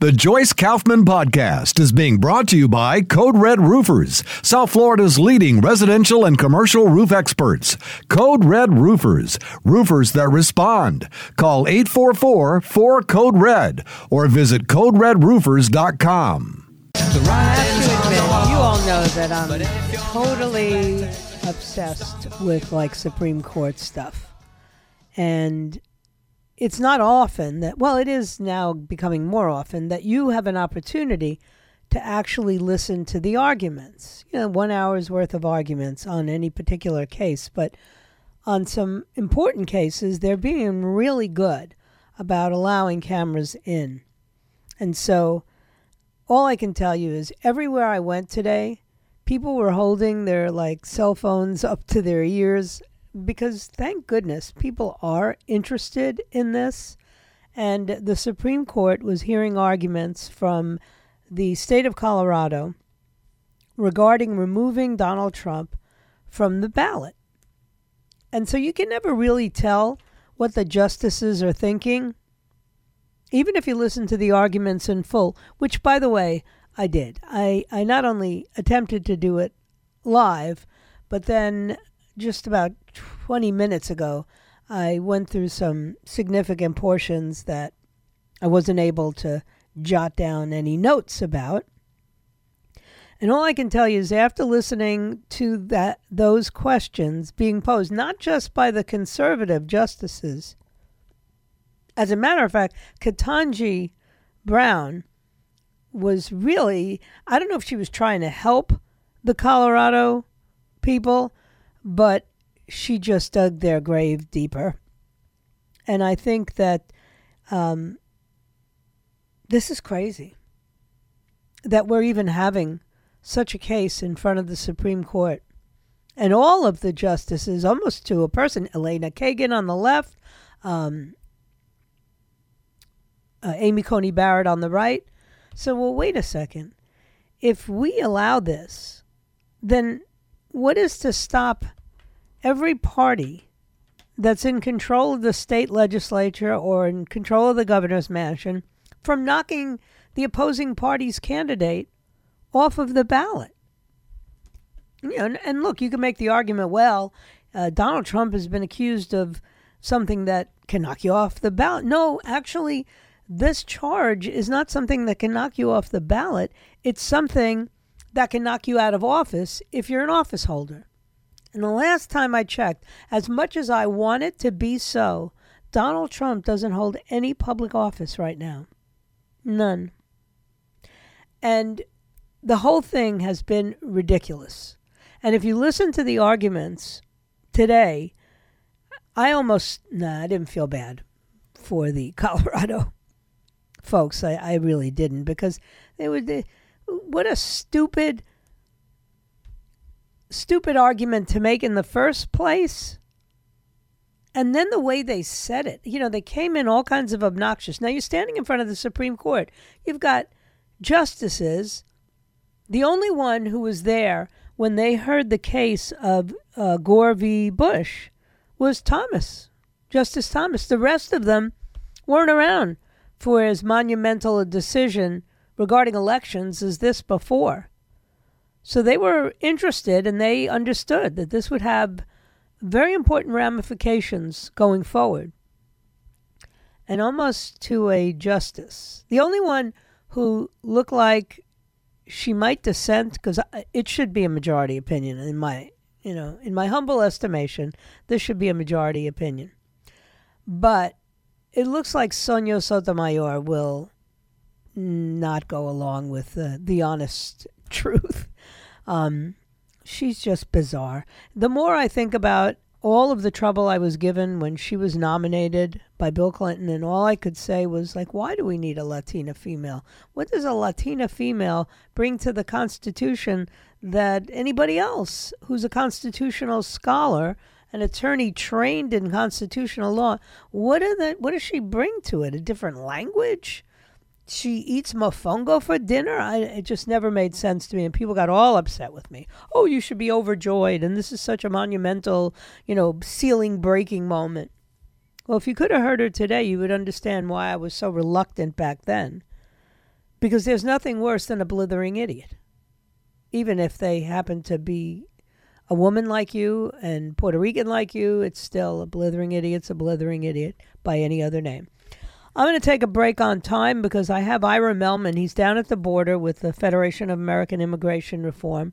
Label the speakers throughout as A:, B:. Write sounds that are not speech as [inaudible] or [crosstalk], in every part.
A: The Joyce Kaufman Podcast is being brought to you by Code Red Roofers, South Florida's leading residential and commercial roof experts. Code Red Roofers, roofers that respond. Call 844 4 Code Red or visit CodeRedRoofers.com.
B: I have to admit, you all know that I'm totally obsessed with like Supreme Court stuff. And it's not often that, well, it is now becoming more often that you have an opportunity to actually listen to the arguments. You know, one hour's worth of arguments on any particular case. But on some important cases, they're being really good about allowing cameras in. And so all I can tell you is everywhere I went today, people were holding their like cell phones [laughs] up to their ears because thank goodness people are interested in this. And the Supreme Court was hearing arguments from the state of Colorado regarding removing Donald Trump from the ballot. And so you can never really tell what the justices are thinking, even if you listen to the arguments in full, which, by the way, I did. I, I not only attempted to do it live, but then just about 20 minutes ago, I went through some significant portions that I wasn't able to jot down any notes about. And all I can tell you is after listening to that those questions being posed not just by the conservative justices. As a matter of fact, Ketanji Brown was really I don't know if she was trying to help the Colorado people, but she just dug their grave deeper. And I think that um, this is crazy that we're even having such a case in front of the Supreme Court. And all of the justices, almost to a person, Elena Kagan on the left, um, uh, Amy Coney Barrett on the right. So, well, wait a second. If we allow this, then what is to stop every party that's in control of the state legislature or in control of the governor's mansion from knocking the opposing party's candidate off of the ballot. You know, and, and look, you can make the argument well, uh, Donald Trump has been accused of something that can knock you off the ballot. No, actually, this charge is not something that can knock you off the ballot. It's something that can knock you out of office if you're an office holder. And the last time I checked, as much as I want it to be so, Donald Trump doesn't hold any public office right now. None. And the whole thing has been ridiculous. And if you listen to the arguments today, I almost, nah, I didn't feel bad for the [laughs] Colorado folks. I, I really didn't because they would, they, what a stupid stupid argument to make in the first place. And then the way they said it, you know, they came in all kinds of obnoxious. Now you're standing in front of the Supreme Court. You've got justices. The only one who was there when they heard the case of uh, Gore v. Bush was Thomas, Justice Thomas. The rest of them weren't around for as monumental a decision regarding elections as this before. So they were interested and they understood that this would have very important ramifications going forward. And almost to a justice. The only one who looked like she might dissent, because it should be a majority opinion in my, you know, in my humble estimation, this should be a majority opinion. But it looks like Sonia Sotomayor will not go along with the, the honest [laughs] truth. Um, she's just bizarre. The more I think about all of the trouble I was given when she was nominated by Bill Clinton, and all I could say was like, why do we need a Latina female? What does a Latina female bring to the Constitution that anybody else who's a constitutional scholar, an attorney trained in constitutional law, what, are the, what does she bring to it? A different language? She eats mofongo for dinner. I, it just never made sense to me, and people got all upset with me. Oh, you should be overjoyed, and this is such a monumental, you know, ceiling breaking moment. Well, if you could have heard her today, you would understand why I was so reluctant back then. Because there's nothing worse than a blithering idiot, even if they happen to be a woman like you and Puerto Rican like you. It's still a blithering idiot's a blithering idiot by any other name. I'm going to take a break on time because I have Ira Mehlman. He's down at the border with the Federation of American Immigration Reform,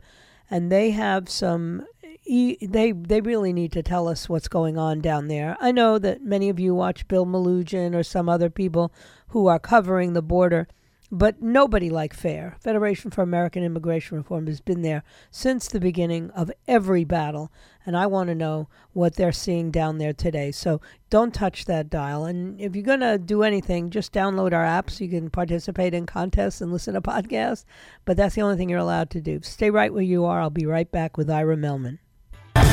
B: and they have some. They they really need to tell us what's going on down there. I know that many of you watch Bill Melugin or some other people who are covering the border but nobody like FAIR. Federation for American Immigration Reform has been there since the beginning of every battle, and I want to know what they're seeing down there today. So don't touch that dial. And if you're going to do anything, just download our apps. You can participate in contests and listen to [laughs] podcasts, but that's the only thing you're allowed to do. Stay right where you are. I'll be right back with Ira Mehlman.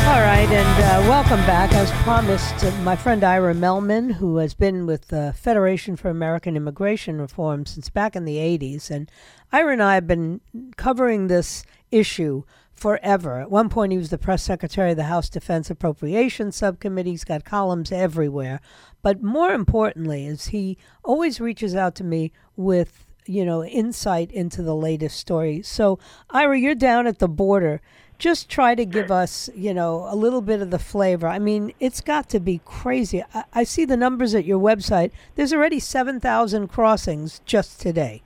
B: All right, and uh, welcome back. As promised, my friend Ira Mehlman, who has been with the Federation for American Immigration Reform since back in the 80s. And Ira and I have been covering this issue forever. At one point, he was the press secretary of the House Defense Appropriations Subcommittee. He's got columns everywhere. But more importantly, is he always reaches out to me with you know insight into the latest story. So, Ira, you're down at the border just try to give us, you know, a little bit of the flavor. I mean, it's got to be crazy. I, I see the numbers at your website. There's already 7,000 crossings just today.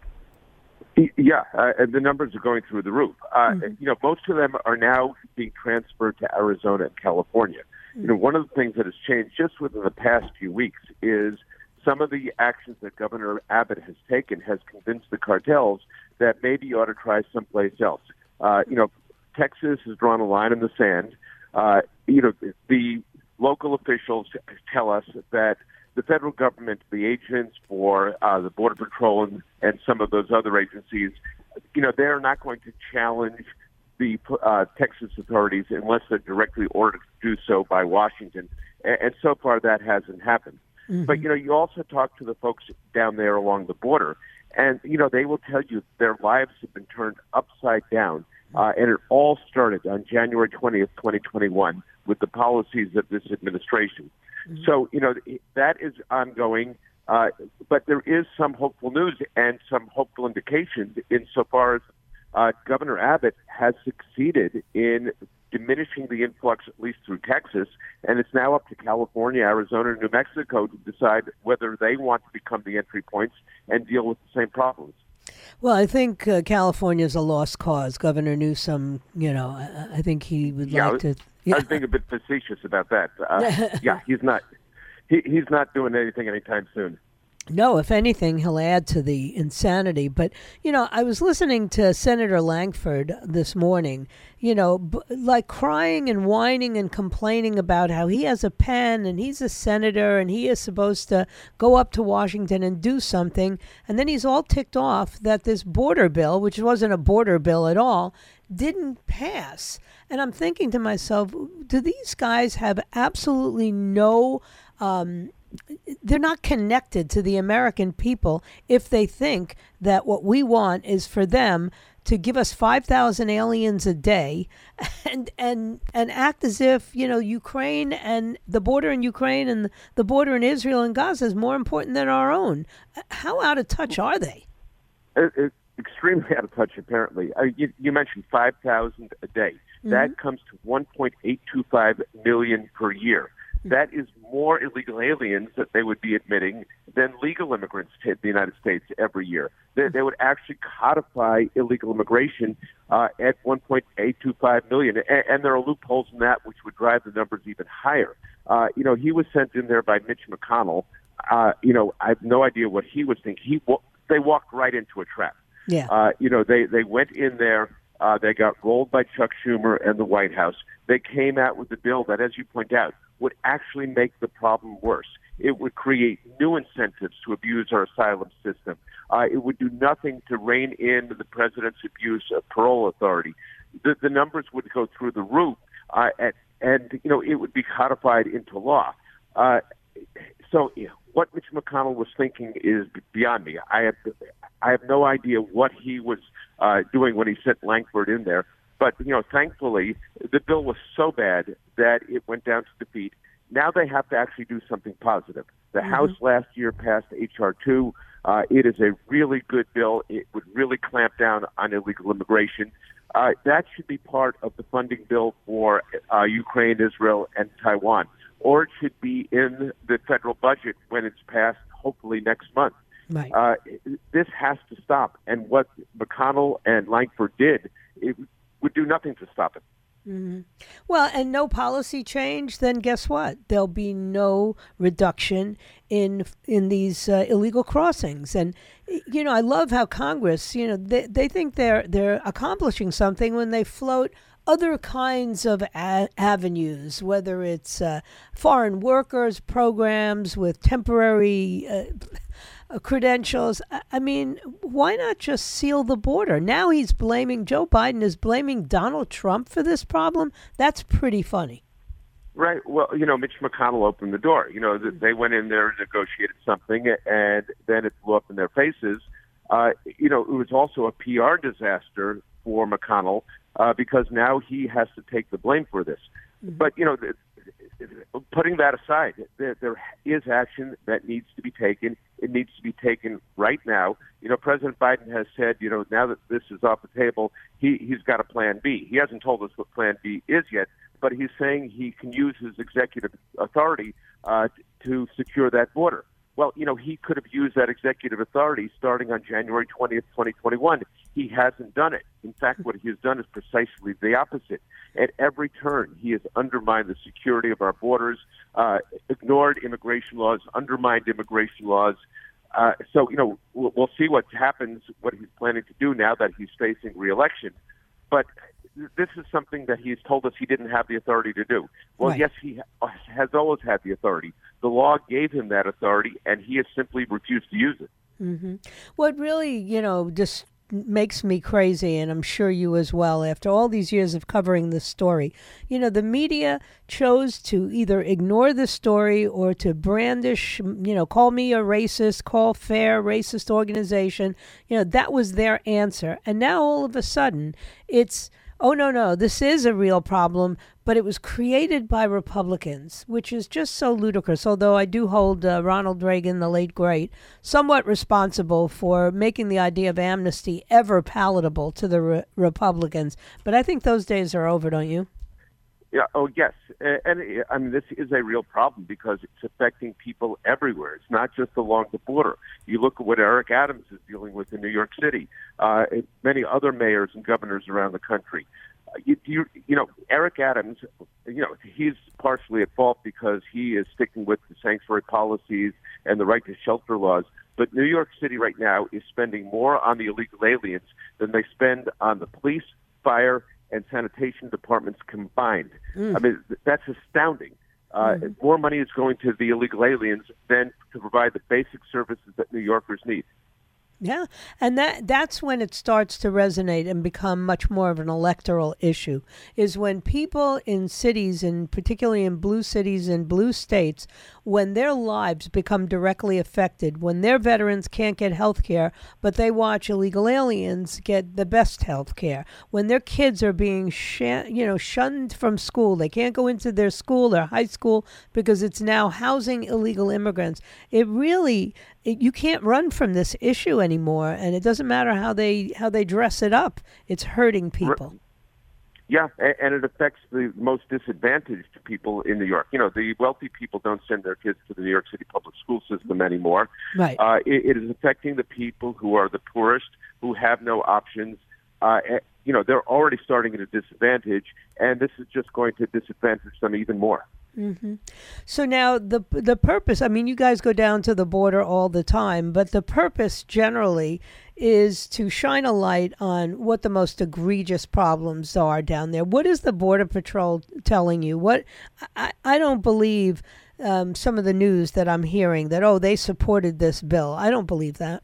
C: Yeah, uh, and the numbers are going through the roof. Uh, mm-hmm. You know, most of them are now being transferred to Arizona and California. Mm-hmm. You know, one of the things that has changed just within the past few weeks is some of the actions that Governor Abbott has taken has convinced the cartels that maybe you ought to try someplace else. Uh, you know, Texas has drawn a line in the sand. Uh, you know, the local officials tell us that the federal government, the agents for uh, the Border Patrol and, and some of those other agencies, you know, they're not going to challenge the uh, Texas authorities unless they're directly ordered to do so by Washington. And, and so far, that hasn't happened. Mm-hmm. But you know, you also talk to the folks down there along the border, and you know, they will tell you their lives have been turned upside down uh, and it all started on January 20th, 2021, with the policies of this administration. Mm-hmm. So, you know, that is ongoing. Uh, but there is some hopeful news and some hopeful indications insofar as uh, Governor Abbott has succeeded in diminishing the influx, at least through Texas, and it's now up to California, Arizona, and New Mexico to decide whether they want to become the entry points and deal with the same problems.
B: Well, I think uh, California is a lost cause. Governor Newsom, you know, I, I think he would
C: yeah,
B: like to.
C: Yeah. I was being a bit facetious about that. Uh, [laughs] yeah, he's not. He, he's not doing anything anytime soon.
B: No, if anything, he'll add to the insanity. But, you know, I was listening to Senator Lankford this morning, you know, b- like crying and whining and complaining about how he has a pen and he's a senator and he is supposed to go up to Washington and do something. And then he's all ticked off that this border bill, which wasn't a border bill at all, didn't pass. And I'm thinking to myself, do these guys have absolutely no. Um, they're not connected to the American people if they think that what we want is for them to give us 5,000 aliens a day [laughs] and and and act as if, you know, Ukraine and the border in Ukraine and the border in Israel and Gaza is more important than our own. How out of touch are they?
C: It, it, extremely out of touch, apparently. Uh, you, you, mentioned 5,000 a day. Mm-hmm. That comes to 1.825 million per year. That is more illegal aliens that they would be admitting than legal immigrants to the United States every year. They, they would actually codify illegal immigration uh, at 1.825 million, and, and there are loopholes in that which would drive the numbers even higher. Uh, you know, he was sent in there by Mitch McConnell. Uh, you know, I have no idea what he was thinking. He they walked right into a trap.
B: Yeah.
C: Uh, you know, they they went in there Uh, they got rolled by Chuck Schumer and the White House. They came out with a bill that, as you point out, would actually make the problem worse. It would create new incentives to abuse our asylum system. Uh, it would do nothing to rein in the president's abuse of parole authority. The, the numbers would go through the roof, uh, and, and you know it would be codified into law. Uh, so, what Mitch McConnell was thinking is beyond me. I have I have no idea what he was uh, doing when he sent Lankford in there. But you know, thankfully, the bill was so bad that it went down to defeat. Now they have to actually do something positive. The mm-hmm. House last year passed H.R. 2. Uh, it is a really good bill. It would really clamp down on illegal immigration. Uh, that should be part of the funding bill for uh, Ukraine, Israel, and Taiwan, or it should be in the federal budget when it's passed, hopefully next month.
B: Right. Uh,
C: this has to stop. And what McConnell and Lankford did, it would do nothing to stop it.
B: Mm-hmm. Well, and no policy change, then guess what? There'll be no reduction in in these uh, illegal crossings. And you know, I love how Congress, you know, they, they think they're they're accomplishing something when they float other kinds of a- avenues, whether it's uh, foreign workers programs with temporary. Uh, credentials. I mean, why not just seal the border? Now he's blaming Joe Biden is blaming Donald Trump for this problem. That's pretty funny.
C: Right. Well, you know, Mitch McConnell opened the door. You know, they went in there, and negotiated something, and then it blew up in their faces. Uh, you know, it was also a PR disaster for McConnell uh, because now he has to take the blame for this. Mm-hmm. But you know, putting that aside, there, there is action that needs to be taken. It needs to be taken right now. You know, President Biden has said, you know, now that this is off the table, he, he's got a plan B. He hasn't told us what plan B is yet, but he's saying he can use his executive authority uh, to secure that border. Well, you know, he could have used that executive authority starting on January 20th, 2021. He hasn't done it. In fact, what he has done is precisely the opposite. At every turn, he has undermined the security of our borders, uh, ignored immigration laws, undermined immigration laws. Uh, so, you know, we'll, we'll see what happens, what he's planning to do now that he's facing reelection. But this is something that he's told us he didn't have the authority to do. Well, right. yes, he has always had the authority. The law gave him that authority, and he has simply refused to use it.
B: Mm-hmm. What really, you know, just makes me crazy, and I'm sure you as well, after all these years of covering this story. You know, the media chose to either ignore the story or to brandish, you know, call me a racist, call FAIR racist organization. You know, that was their answer. And now all of a sudden, it's oh, no, no, this is a real problem, but it was created by Republicans, which is just so ludicrous. Although I do hold uh, Ronald Reagan, the late great, somewhat responsible for making the idea of amnesty ever palatable to the re- Republicans. But I think those days are over, don't you?
C: Yeah. Oh, yes. And I mean, this is a real problem because it's affecting people everywhere. It's not just along the border. You look at what Eric Adams is dealing with in New York City, uh, many other mayors and governors around the country. Uh, you, you, you know, Eric Adams, you know, he's partially at fault because he is sticking with the sanctuary policies and the right to shelter laws. But New York City right now is spending more on the illegal aliens than they spend on the police, fire, and sanitation departments combined. Mm. I mean, that's astounding. Uh, mm More money is going to the illegal aliens than to provide the basic services that New Yorkers need.
B: Yeah, and that that's when it starts to resonate and become much more of an electoral issue. Is when people in cities, and particularly in blue cities and blue states, when their lives become directly affected, when their veterans can't get health care, but they watch illegal aliens get the best health care, when their kids are being sh- you know shunned from school, they can't go into their school, or high school, because it's now housing illegal immigrants. It really you can't run from this issue anymore, and it doesn't matter how they how they dress it up. It's hurting people.
C: Yeah, and it affects the most disadvantaged people in New York. You know, the wealthy people don't send their kids to the New York City public school system anymore.
B: Right. Uh,
C: it, it is affecting the people who are the poorest, who have no options. Uh, you know, they're already starting at a disadvantage, and this is just going to disadvantage them even more.
B: Mm-hmm. So now the the purpose. I mean, you guys go down to the border all the time, but the purpose generally is to shine a light on what the most egregious problems are down there. What is the border patrol telling you? What I, I don't believe um, some of the news that I'm hearing that oh they supported this bill. I don't believe that.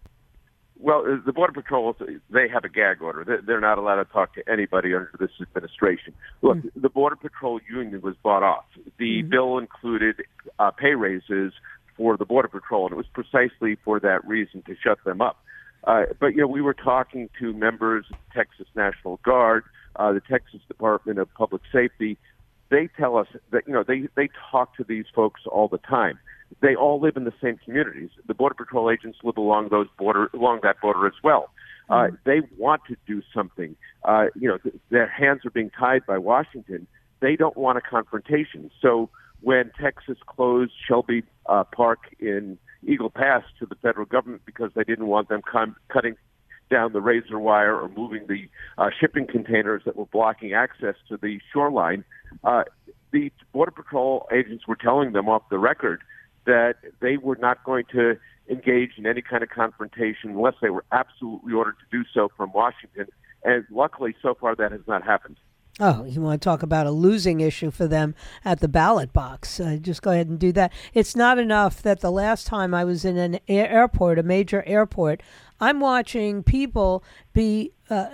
C: Well, uh, the Border Patrol, they have a gag order. They're not allowed to talk to anybody under this administration. Look, mm-hmm. the Border Patrol union was bought off. The mm-hmm. bill included uh, pay raises for the Border Patrol, and it was precisely for that reason to shut them up. Uh, but, you know, we were talking to members of the Texas National Guard, uh, the Texas Department of Public Safety. They tell us that, you know, they, they talk to these folks all the time they all live in the same communities. The border patrol agents live along those border along that border as well. Uh, mm-hmm. they want to do something. Uh, you know, th- their hands are being tied by Washington. They don't want a confrontation. So when Texas closed Shelby uh, Park in Eagle Pass to the federal government because they didn't want them com- cutting down the razor wire or moving the uh, shipping containers that were blocking access to the shoreline, uh, the Border Patrol agents were telling them off the record that they were not going to engage in any kind of confrontation unless they were absolutely ordered to do so from Washington. And luckily, so far, that has not happened.
B: Oh, you want to talk about a losing issue for them at the ballot box? Uh, just go ahead and do that. It's not enough that the last time I was in an airport, a major airport, I'm watching people be, uh,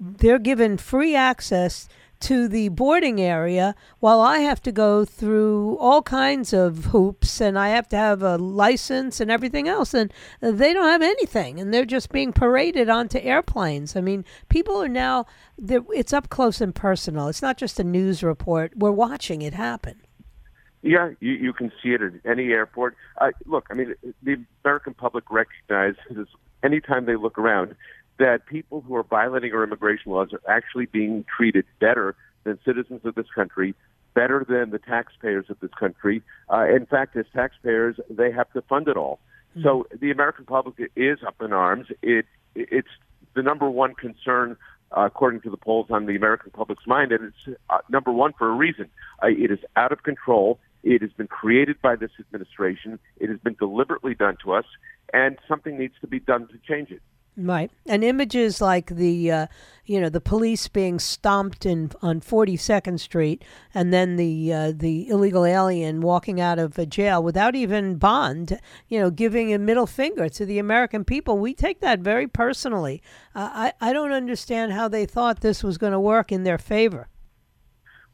B: they're given free access to the boarding area while I have to go through all kinds of hoops and I have to have a license and everything else. And they don't have anything and they're just being paraded onto airplanes. I mean, people are now, it's up close and personal. It's not just a news report. We're watching it happen.
C: Yeah, you, you can see it at any airport. Uh, look, I mean, the American public recognizes anytime they look around that people who are violating our immigration laws are actually being treated better than citizens of this country, better than the taxpayers of this country. Uh, in fact, as taxpayers, they have to fund it all. Mm-hmm. So the American public is up in arms. It it's the number one concern. Uh, according to the polls on the American public's mind, and it's uh, number one for a reason. Uh, it is out of control. It has been created by this administration. It has been deliberately done to us, and something needs to be done to change it.
B: Right, and images like the, uh, you know, the police being stomped in on Forty Second Street, and then the uh, the illegal alien walking out of a jail without even bond, you know, giving a middle finger to the American people. We take that very personally. Uh, I I don't understand how they thought this was going to work in their favor.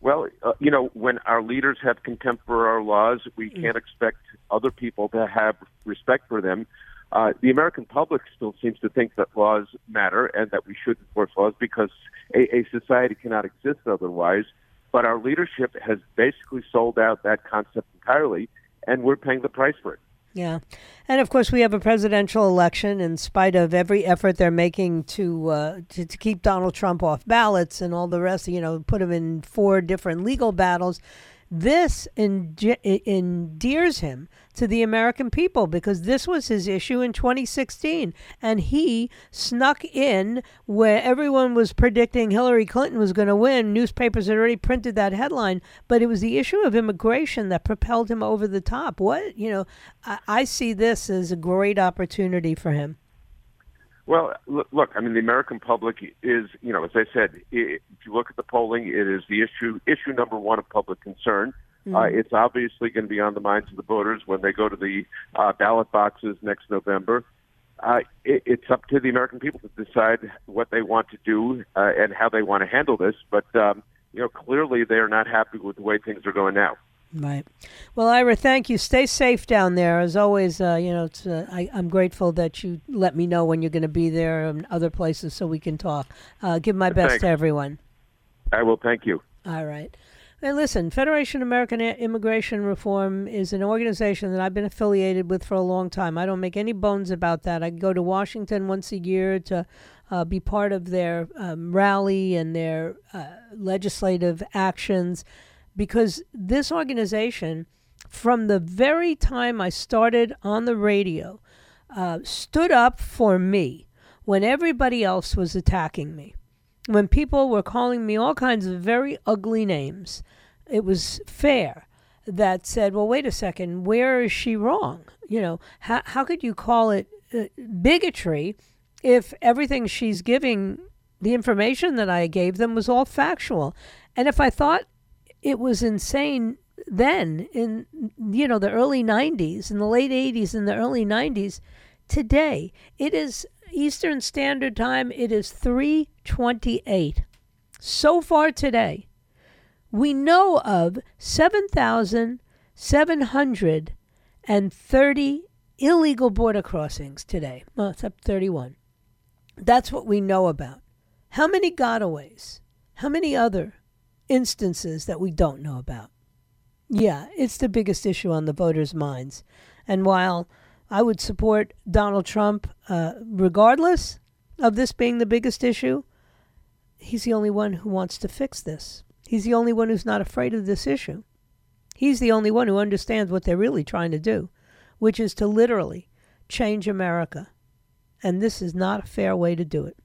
C: Well, uh, you know, when our leaders have contempt for our laws, we mm. can't expect other people to have respect for them. Uh, the American public still seems to think that laws matter and that we should enforce laws because a, a society cannot exist otherwise. But our leadership has basically sold out that concept entirely, and we're paying the price for it.
B: Yeah. And of course, we have a presidential election in spite of every effort they're making to, uh, to, to keep Donald Trump off ballots and all the rest, you know, put him in four different legal battles. This endears him to the American people because this was his issue in 2016. And he snuck in where everyone was predicting Hillary Clinton was going to win. Newspapers had already printed that headline, but it was the issue of immigration that propelled him over the top. What, you know, I, I see this as a great opportunity for him.
C: Well, look, I mean, the American public is, you know, as I said, if you look at the polling, it is the issue issue number one of public concern. Mm-hmm. Uh, it's obviously going to be on the minds of the voters when they go to the uh, ballot boxes next November. Uh, it, it's up to the American people to decide what they want to do uh, and how they want to handle this. But um, you know, clearly they are not happy with the way things are going now.
B: Right. Well, Ira, thank you. Stay safe down there. As always, uh, you know, it's, uh, I, am grateful that you let me know when you're going to be there and other places so we can talk. Uh, give my best
C: Thanks.
B: to everyone.
C: I will. Thank you.
B: All right. And listen, Federation American Immigration Reform is an organization that I've been affiliated with for a long time. I don't make any bones about that. I go to Washington once a year to uh, be part of their um, rally and their uh, legislative actions because this organization, from the very time I started on the radio, uh, stood up for me when everybody else was attacking me. When people were calling me all kinds of very ugly names, it was FAIR that said, well, wait a second, where is she wrong? You know, how, how could you call it uh, bigotry if everything she's giving, the information that I gave them was all factual? And if I thought it was insane then in you know the early 90s in the late 80s in the early 90s today it is eastern standard time it is 328 so far today we know of 7,730 illegal border crossings today. Well, it's up 31. That's what we know about. How many gotaways? How many other instances that we don't know about? Yeah, it's the biggest issue on the voters' minds. And while I would support Donald Trump uh, regardless of this being the biggest issue, he's the only one who wants to fix this. He's the only one who's not afraid of this issue. He's the only one who understands what they're really trying to do, which is to literally change America. And this is not a fair way to do it.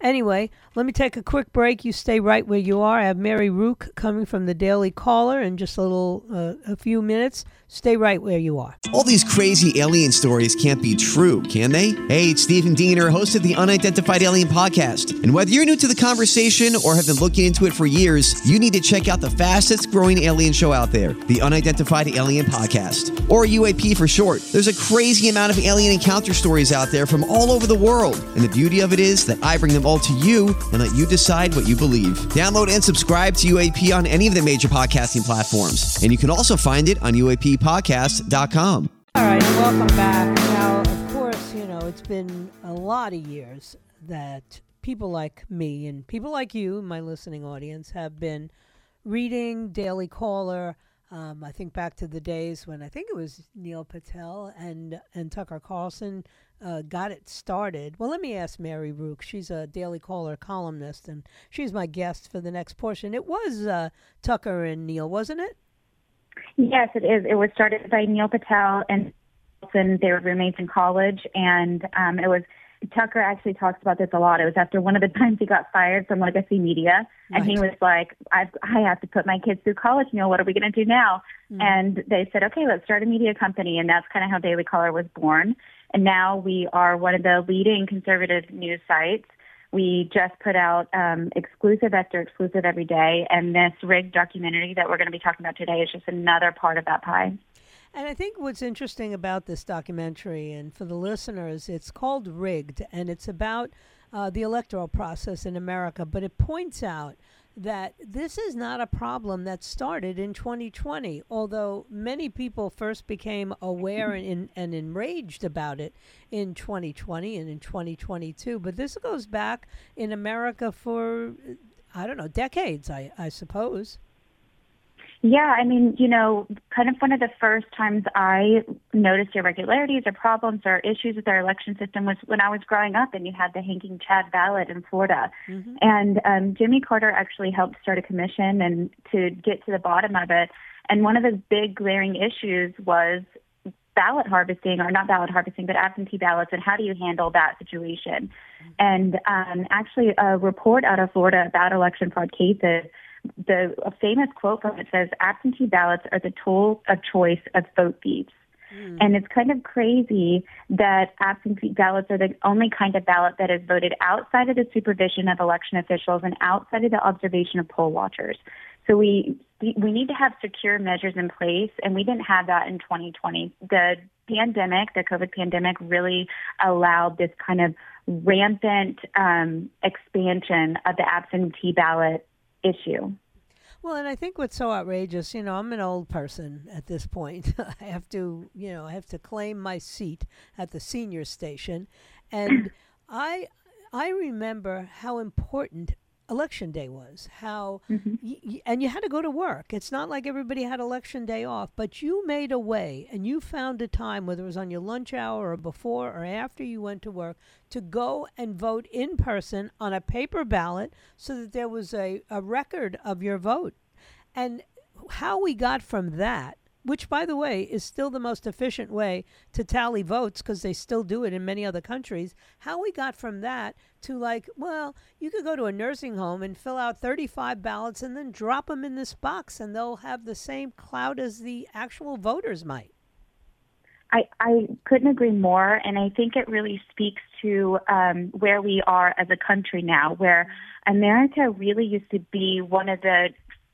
B: Anyway, let me take a quick break. You stay right where you are. I have Mary Rooke coming from the Daily Caller in just a little, uh, a few minutes. Stay right where you are.
D: All these crazy alien stories can't be true, can they? Hey, it's Stephen Diener, host of the Unidentified Alien Podcast. And whether you're new to the conversation or have been looking into it for years, you need to check out the fastest growing alien show out there, the Unidentified Alien Podcast, or UAP for short. There's a crazy amount of alien encounter stories out there from all over the world. And the beauty of it is that I bring them all to you and let you decide what you believe. Download and subscribe to UAP on any of the major podcasting platforms. And you can also find it on UAPpodcast.com.
B: All right, welcome back. Now, of course, you know, it's been a lot of years that people like me and people like you, my listening audience, have been reading Daily Caller. Um, I think back to the days when I think it was Neil Patel and and Tucker Carlson uh, got it started. Well, let me ask Mary Rooke. She's a Daily Caller columnist, and she's my guest for the next portion. It was uh, Tucker and Neil, wasn't it?
E: Yes, it is. It was started by Neil Patel and they were roommates in college, and um, it was Tucker actually talks about this a lot. It was after one of the [laughs] times he got fired from Legacy Media, and right. he was like, "I I have to put my kids through college. Neil, what are we going to do now?" Mm. And they said, "Okay, let's start a media company," and that's kind of how Daily Caller was born. And now we are one of the leading conservative news sites. We just put out um, exclusive after exclusive every day, and this rigged documentary that we're going to be talking about today is just another part of that pie.
B: And I think what's interesting about this documentary, and for the listeners, it's called Rigged, and it's about uh, the electoral process in America, but it points out that this is not a problem that started in 2020, although many people first became aware and, and enraged about it in 2020 and in 2022. But this goes back in America for, I don't know, decades, I, I suppose.
E: Yeah, I mean, you know, kind of one of the first times I noticed irregularities or problems or issues with our election system was when I was growing up and you had the hanging Chad ballot in Florida. Mm-hmm. And um, Jimmy Carter actually helped start a commission and to get to the bottom of it. And one of the big glaring issues was ballot harvesting, or not ballot harvesting, but absentee ballots, and how do you handle that situation? Mm-hmm. And um, actually, a report out of Florida about election fraud cases the a famous quote from it says, "Absentee ballots are the tool of choice of vote thieves." Mm. And it's kind of crazy that absentee ballots are the only kind of ballot that is voted outside of the supervision of election officials and outside of the observation of poll watchers. So we we need to have secure measures in place, and we didn't have that in 2020. The pandemic, the COVID pandemic, really allowed this kind of rampant um, expansion of the absentee ballot issue.
B: Well, and I think what's so outrageous, you know, I'm an old person at this point. [laughs] I have to, you know, I have to claim my seat at the senior station, and [clears throat] I I remember how important election day was how mm-hmm. y- and you had to go to work it's not like everybody had election day off but you made a way and you found a time whether it was on your lunch hour or before or after you went to work to go and vote in person on a paper ballot so that there was a, a record of your vote and how we got from that which, by the way, is still the most efficient way to tally votes because they still do it in many other countries. How we got from that to like, well, you could go to a nursing home and fill out 35 ballots and then drop them in this box and they'll have the same clout as the actual voters might.
E: I, I couldn't agree more, and I think it really speaks to um, where we are as a country now, where America really used to be one of the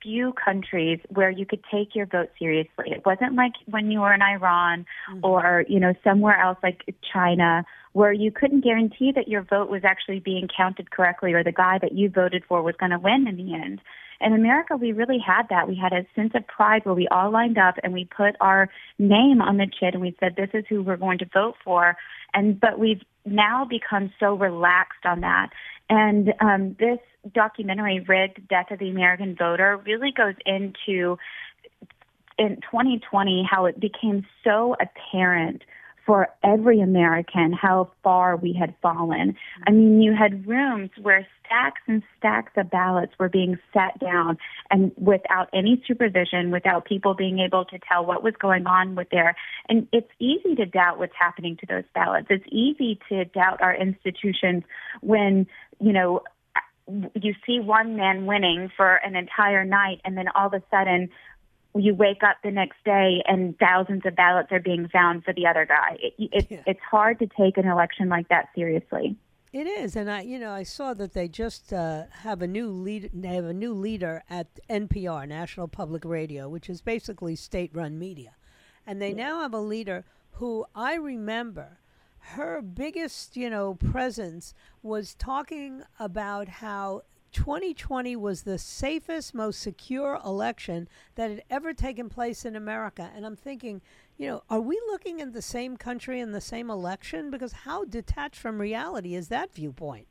E: few countries where you could take your vote seriously. It wasn't like when you were in Iran mm-hmm. or, you know, somewhere else like China where you couldn't guarantee that your vote was actually being counted correctly or the guy that you voted for was going to win in the end. In America, we really had that. We had a sense of pride where we all lined up and we put our name on the chit and we said, this is who we're going to vote for. And, but we've now become so relaxed on that. And um, this documentary, Rigged Death of the American Voter, really goes into in 2020 how it became so apparent for every American how far we had fallen. I mean, you had rooms where stacks and stacks of ballots were being set down and without any supervision, without people being able to tell what was going on with there. And it's easy to doubt what's happening to those ballots. It's easy to doubt our institutions when, you know, you see one man winning for an entire night and then all of a sudden you wake up the next day and thousands of ballots are being found for the other guy. It, it, yeah. It's hard to take an election like that seriously.
B: It is, and I, you know, I saw that they just uh, have a new lead. They have a new leader at NPR, National Public Radio, which is basically state-run media, and they yeah. now have a leader who I remember. Her biggest, you know, presence was talking about how 2020 was the safest, most secure election that had ever taken place in America. And I'm thinking, you know, are we looking at the same country in the same election? Because how detached from reality is that viewpoint?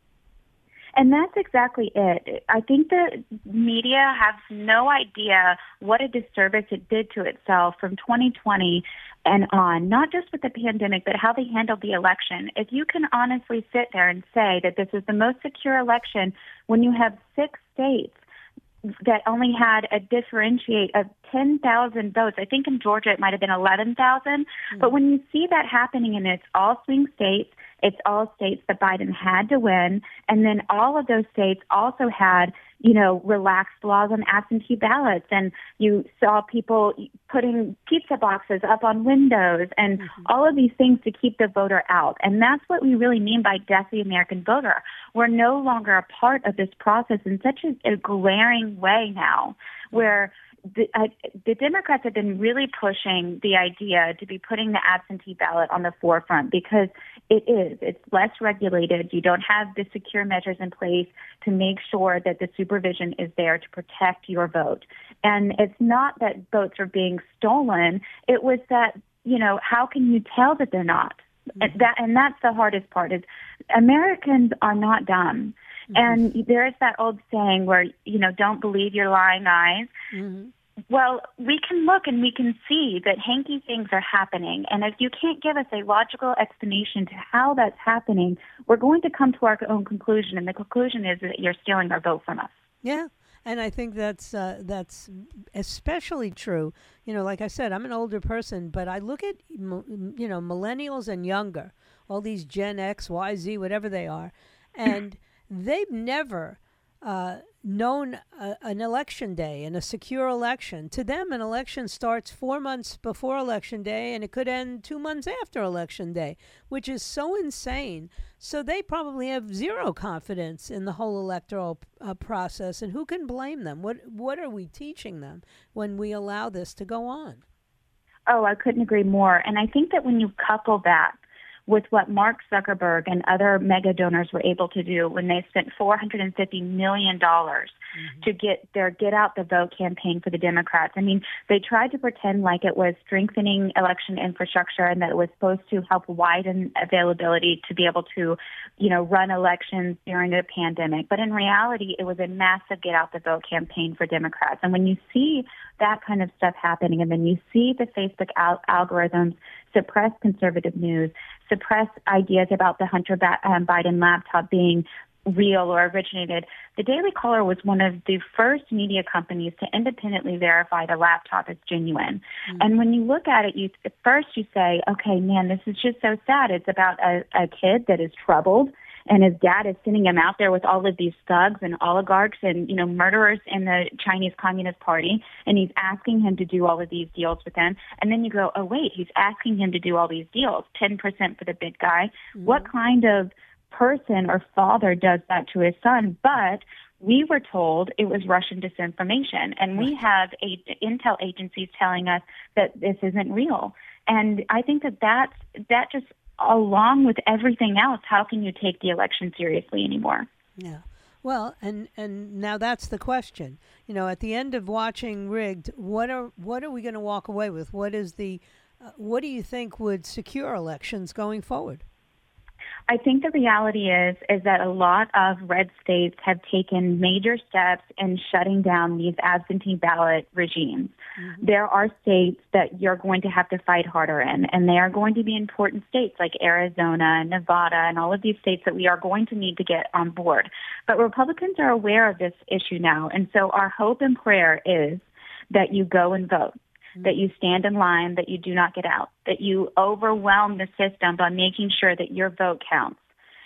E: And that's exactly it. I think the media has no idea what a disservice it did to itself from 2020 and on, not just with the pandemic, but how they handled the election. If you can honestly sit there and say that this is the most secure election when you have six states that only had a differentiate of 10,000 votes. I think in Georgia it might have been 11,000. Mm-hmm. But when you see that happening and it's all swing states, it's all states that Biden had to win. And then all of those states also had you know, relaxed laws on absentee ballots. And you saw people putting pizza boxes up on windows and mm-hmm. all of these things to keep the voter out. And that's what we really mean by death the American voter. We're no longer a part of this process in such a, a glaring way now where the, I, the Democrats have been really pushing the idea to be putting the absentee ballot on the forefront because it is. It's less regulated. You don't have the secure measures in place to make sure that the supervision is there to protect your vote. And it's not that votes are being stolen. It was that, you know, how can you tell that they're not? Mm-hmm. And that and that's the hardest part is Americans are not dumb. Mm-hmm. And there is that old saying where, you know, don't believe your lying eyes. Mm-hmm. Well, we can look and we can see that hanky things are happening. And if you can't give us a logical explanation to how that's happening, we're going to come to our own conclusion. And the conclusion is that you're stealing our vote from us.
B: Yeah. And I think that's uh, that's especially true. You know, like I said, I'm an older person, but I look at you know millennials and younger, all these Gen X, Y, Z, whatever they are, [clears throat] and they've never uh, known a, an election day and a secure election. To them, an election starts four months before election day and it could end two months after election day, which is so insane. So they probably have zero confidence in the whole electoral uh, process. And who can blame them? What What are we teaching them when we allow this to go on?
E: Oh, I couldn't agree more. And I think that when you couple that with what Mark Zuckerberg and other mega donors were able to do when they spent $450 million mm-hmm. to get their Get Out the Vote campaign for the Democrats. I mean, they tried to pretend like it was strengthening election infrastructure and that it was supposed to help widen availability to be able to, you know, run elections during a pandemic. But in reality, it was a massive Get Out the Vote campaign for Democrats. And when you see that kind of stuff happening and then you see the Facebook al- algorithms suppress conservative news, suppress ideas about the Hunter um, Biden laptop being real or originated. The Daily Caller was one of the first media companies to independently verify the laptop is genuine. Mm-hmm. And when you look at it, you at first you say, "Okay, man, this is just so sad. It's about a, a kid that is troubled." And his dad is sending him out there with all of these thugs and oligarchs and, you know, murderers in the Chinese Communist Party. And he's asking him to do all of these deals with them. And then you go, oh, wait, he's asking him to do all these deals, 10% for the big guy. Mm-hmm. What kind of person or father does that to his son, but we were told it was Russian disinformation, and we have a, intel agencies telling us that this isn't real. And I think that that's that just along with everything else, how can you take the election seriously anymore?
B: Yeah. Well, and and now that's the question. You know, at the end of watching Rigged, what are what are we going to walk away with? What is the uh, what do you think would secure elections going forward?
E: I think the reality is is that a lot of red states have taken major steps in shutting down these absentee ballot regimes. Mm-hmm. There are states that you're going to have to fight harder in, and they are going to be important states like Arizona, Nevada, and all of these states that we are going to need to get on board. But Republicans are aware of this issue now, and so our hope and prayer is that you go and vote that you stand in line, that you do not get out, that you overwhelm the system by making sure that your vote counts.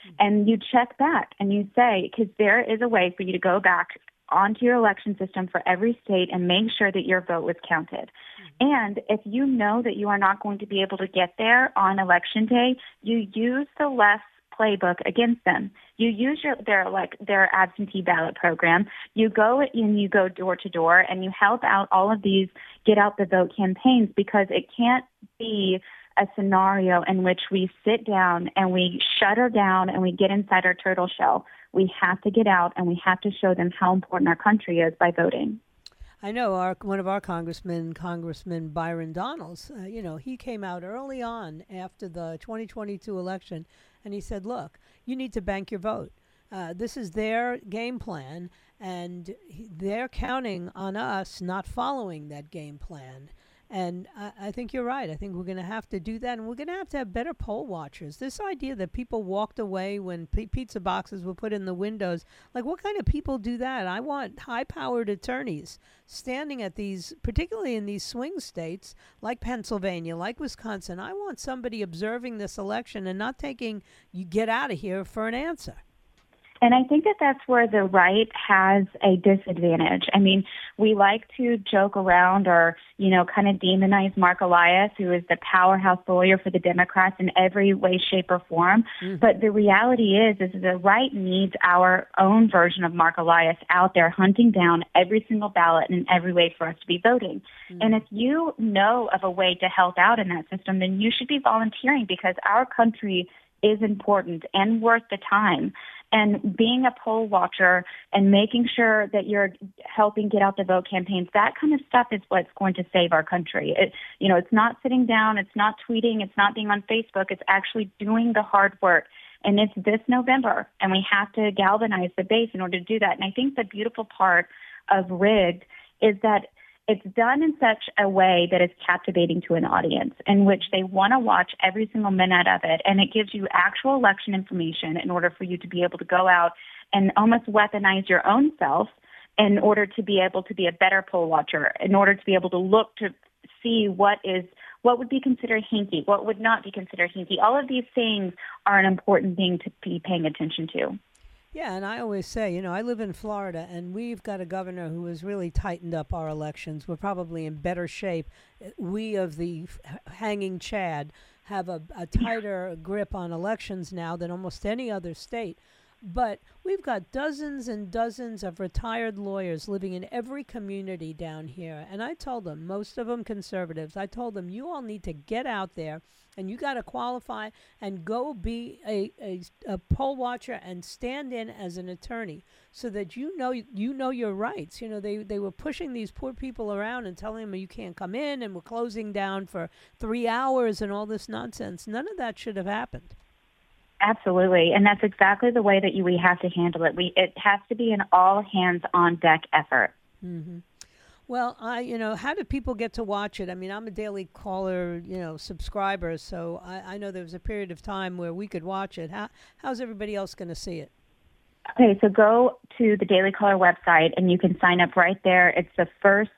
E: Mm-hmm. And you check back and you say, because there is a way for you to go back onto your election system for every state and make sure that your vote was counted. Mm-hmm. And if you know that you are not going to be able to get there on election day, you use the less playbook against them. You use your their like their absentee ballot program. You go and you go door to door and you help out all of these get out the vote campaigns because it can't be a scenario in which we sit down and we shut her down and we get inside our turtle shell. We have to get out and we have to show them how important our country is by voting.
B: I know our one of our congressmen, Congressman Byron Donalds. Uh, you know, he came out early on after the 2022 election, and he said, "Look, you need to bank your vote. Uh, this is their game plan, and he, they're counting on us not following that game plan." And I, I, think you're right. I think we're going to have to do that, and we're going to have to have better poll watchers. This idea that people walked away when p- pizza boxes were put in the windows, like what kind of people do that? I want high-powered attorneys standing at these, particularly in these swing states like Pennsylvania, like Wisconsin. I want somebody observing this election and not taking you get out of here for an answer.
E: And I think that that's where the right has a disadvantage. I mean, we like to joke around or, you know, kind of demonize Mark Elias, who is the powerhouse lawyer for the Democrats in every way, shape, or form. Mm. But the reality is, is the right needs our own version of Mark Elias out there hunting down every single ballot in every way for us to be voting. Mm. And if you know of a way to help out in that system, then you should be volunteering because our country is important and worth the time and being a poll watcher and making sure that you're helping get out the vote campaigns that kind of stuff is what's going to save our country. It you know it's not sitting down it's not tweeting it's not being on facebook it's actually doing the hard work. And it's this november and we have to galvanize the base in order to do that. And i think the beautiful part of rigged is that it's done in such a way that is captivating to an audience in which they want to watch every single minute of it. And it gives you actual election information in order for you to be able to go out and almost weaponize your own self in order to be able to be a better poll watcher in order to be able to look to see what is what would be considered hinky what would not be considered hinky. All of these things are an important thing to be paying attention to
B: yeah, and I always say, you know, I live in Florida, and we've got a governor who has really tightened up our elections. We're probably in better shape. Uh, we of the hanging Chad have a, a tighter grip on elections now than almost any other state. But we've got dozens and dozens of retired lawyers living in every community down here. And I told them, most of them conservatives, I told them, you all need to get out there and you got to qualify and go be a, a, a, poll watcher and stand in as an attorney so that you know you know your rights. You know, they, they were pushing these poor people around and telling them you can't come in and we're closing down for three hours and all this nonsense. None of that should have happened.
E: Absolutely, and that's exactly the way that you, we have to handle it. We it has to be an all hands on deck effort.
B: Mm-hmm. Well, I you know how do people get to watch it? I mean, I'm a daily caller, you know, subscriber, so I, I know there was a period of time where we could watch it. How how's everybody else going to see it?
E: Okay, so go to the Daily Caller website and you can sign up right there. It's the first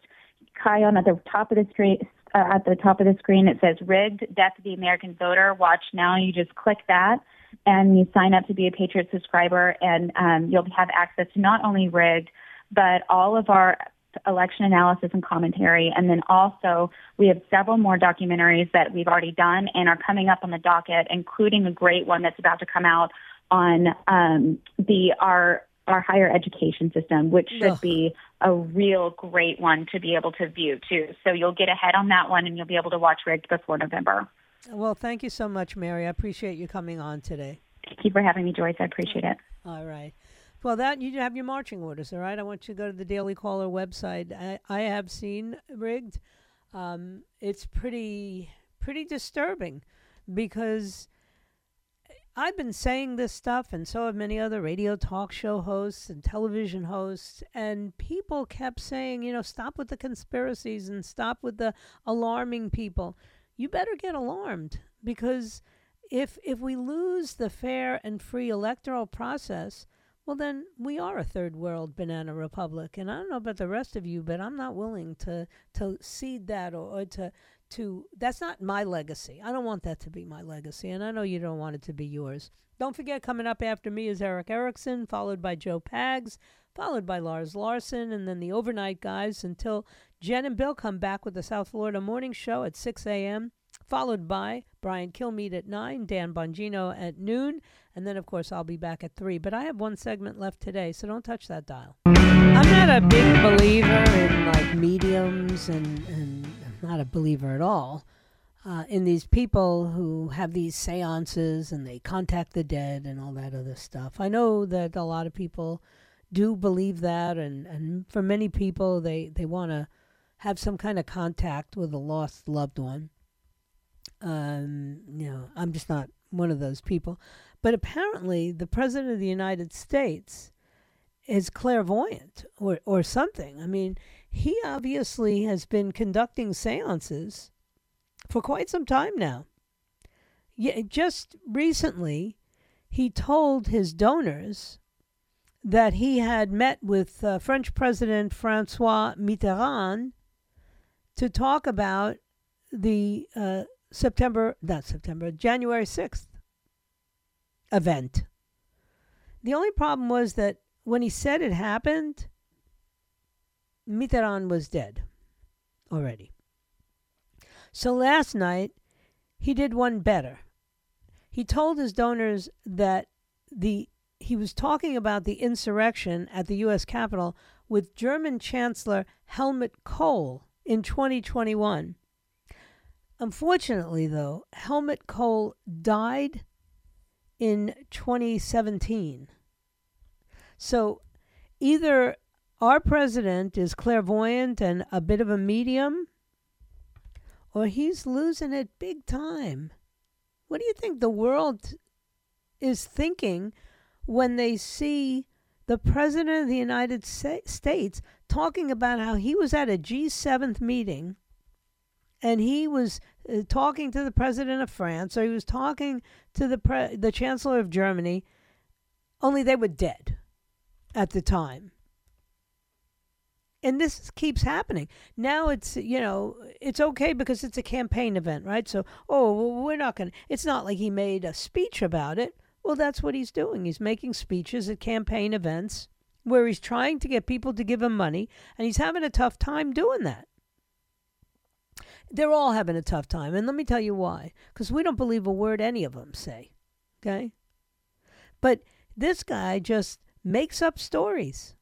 E: on at the top of the screen. Uh, at the top of the screen, it says "Rigged: Death of the American Voter." Watch now. You just click that, and you sign up to be a Patriot subscriber, and um, you'll have access to not only Rigged, but all of our election analysis and commentary. And then also, we have several more documentaries that we've already done and are coming up on the docket, including a great one that's about to come out on um, the our our higher education system, which should Ugh. be a real great one to be able to view too. So you'll get ahead on that one, and you'll be able to watch Rigged before November.
B: Well, thank you so much, Mary. I appreciate you coming on today.
E: Thank you for having me, Joyce. I appreciate it.
B: All right. Well, that you have your marching orders, all right. I want you to go to the Daily Caller website. I, I have seen Rigged. Um, it's pretty pretty disturbing because I've been saying this stuff, and so have many other radio talk show hosts and television hosts. And people kept saying, you know, stop with the conspiracies and stop with the alarming people. You better get alarmed because if if we lose the fair and free electoral process, well then we are a third world banana republic. And I don't know about the rest of you, but I'm not willing to to cede that or, or to to that's not my legacy. I don't want that to be my legacy, and I know you don't want it to be yours. Don't forget, coming up after me is Erick Erickson, followed by Joe Pags, followed by Lars Larson, and then the overnight guys until Jen and Bill come back with the South Florida Morning Show at 6 a.m., followed by Brian Kilmeade at 9, Dan Bongino at noon, and then, of course, I'll be back at 3. But I have one segment left today, so don't touch that dial. I'm not a big believer in like mediums and, and not a believer at all uh, in these people who have these seances and they contact the dead and all that other stuff. I know that a lot of people do believe that, and, and for many people, they, they want to have some kind of contact with a lost loved one. Um, you know, I'm just not one of those people. But apparently, the President of the United States is clairvoyant or, or something. I mean, he obviously has been conducting seances for quite some time now. Yeah, just recently, he told his donors that he had met with uh, French President Francois Mitterrand to talk about the uh, September, not September, January 6th event. The only problem was that when he said it happened, Mitterrand was dead already. So last night, he did one better. He told his donors that the he was talking about the insurrection at the U.S. Capitol with German Chancellor Helmut Kohl in 2021. Unfortunately, though, Helmut Kohl died in 2017. So either our president is clairvoyant and a bit of a medium, or he's losing it big time. What do you think the world is thinking when they see the president of the United States talking about how he was at a G7 meeting and he was uh, talking to the president of France or he was talking to the pre- the chancellor of Germany only they were dead at the time and this keeps happening. Now it's you know it's okay because it's a campaign event, right? So oh well, we're not going. to It's not like he made a speech about it. Well, that's what he's doing. He's making speeches at campaign events where he's trying to get people to give him money, and he's having a tough time doing that. They're all having a tough time, and let me tell you why. Because we don't believe a word any of them say. Okay, but this guy just makes up stories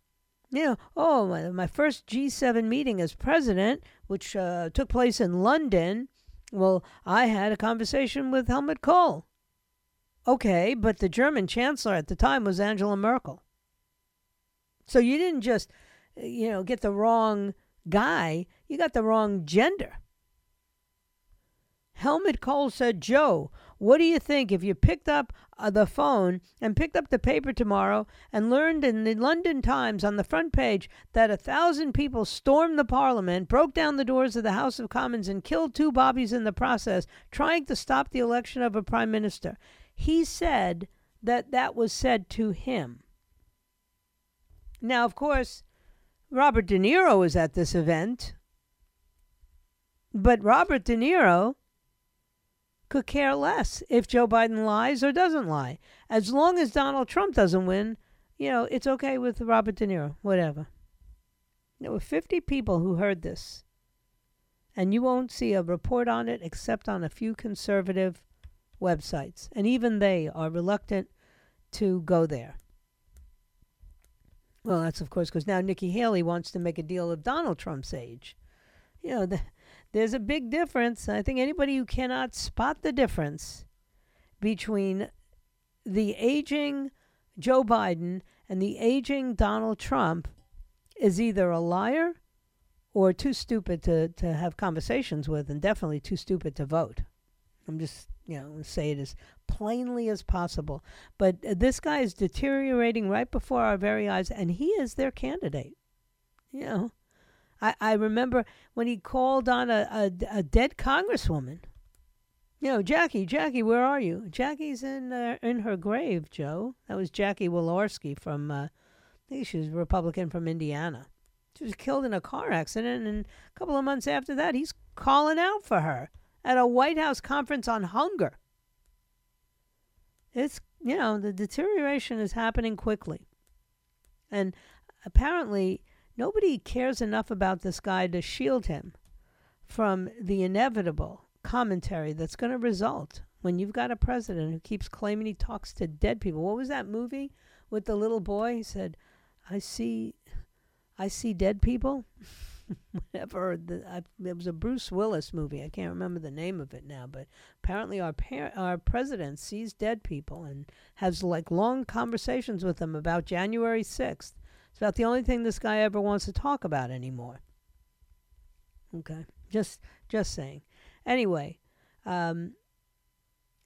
B: you know, oh, my, first G7 meeting as president, which uh, took place in London, well, I had a conversation with Helmut Kohl. Okay, but the German chancellor at the time was Angela Merkel. So you didn't just, you know, get the wrong guy, you got the wrong gender. Helmut Kohl said, Joe, what do you think if you picked up uh, the phone and picked up the paper tomorrow and learned in the London Times on the front page that a thousand people stormed the Parliament, broke down the doors of the House of Commons, and killed two bobbies in the process, trying to stop the election of a prime minister? He said that that was said to him. Now, of course, Robert De Niro was at this event, but Robert De Niro could care less if Joe Biden lies or doesn't lie. As long as Donald Trump doesn't win, you know, it's okay with Robert De Niro, whatever. There were 50 people who heard this, and you won't see a report on it except on a few conservative websites, and even they are reluctant to go there. Well, that's of course because now Nikki Haley wants to make a deal of Donald Trump's age. You know, the, there's a big difference. I think anybody who cannot spot the difference between the aging Joe Biden and the aging Donald Trump is either a liar or too stupid to, to have conversations with and definitely too stupid to vote. I'm just, you know, say it as plainly as possible. But uh, this guy is deteriorating right before our very eyes, and he is their candidate. You know, I, I remember when he called on a, a, a dead congresswoman. You know, Jackie, Jackie, where are you? Jackie's in uh, in her grave, Joe. That was Jackie Walorski from, uh, I think she was Republican from Indiana. She was killed in a car accident, and a couple of months after that, he's calling out for her at a White House conference on hunger. It's, you know, the deterioration is happening quickly. And apparently, nobody cares enough about this guy to shield him from the inevitable commentary that's going to result when you've got a president who keeps claiming he talks to dead people. What was that movie with the little boy? He said, "I see, I see dead people." [laughs] Whatever. The, I, it was a Bruce Willis movie. I can't remember the name of it now, but apparently our par- our president sees dead people and has like long conversations with them about January sixth. It's about the only thing this guy ever wants to talk about anymore. Okay, just just saying. Anyway, um,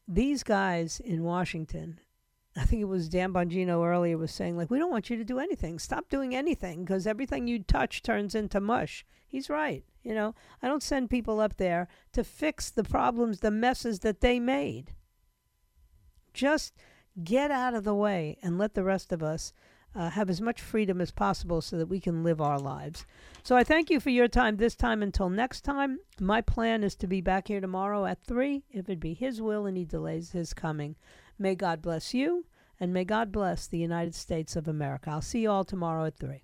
B: these guys in Washington, I think it was Dan Bongino earlier was saying, like, we don't want you to do anything. Stop doing anything because everything you touch turns into mush. He's right. You know, I don't send people up there to fix the problems, the messes that they made. Just get out of the way and let the rest of us uh, have as much freedom as possible so that we can live our lives. So I thank you for your time this time. Until next time, my plan is to be back here tomorrow at 3, if it be His will and He delays His coming. May God bless you, and may God bless the United States of America. I'll see you all tomorrow at 3.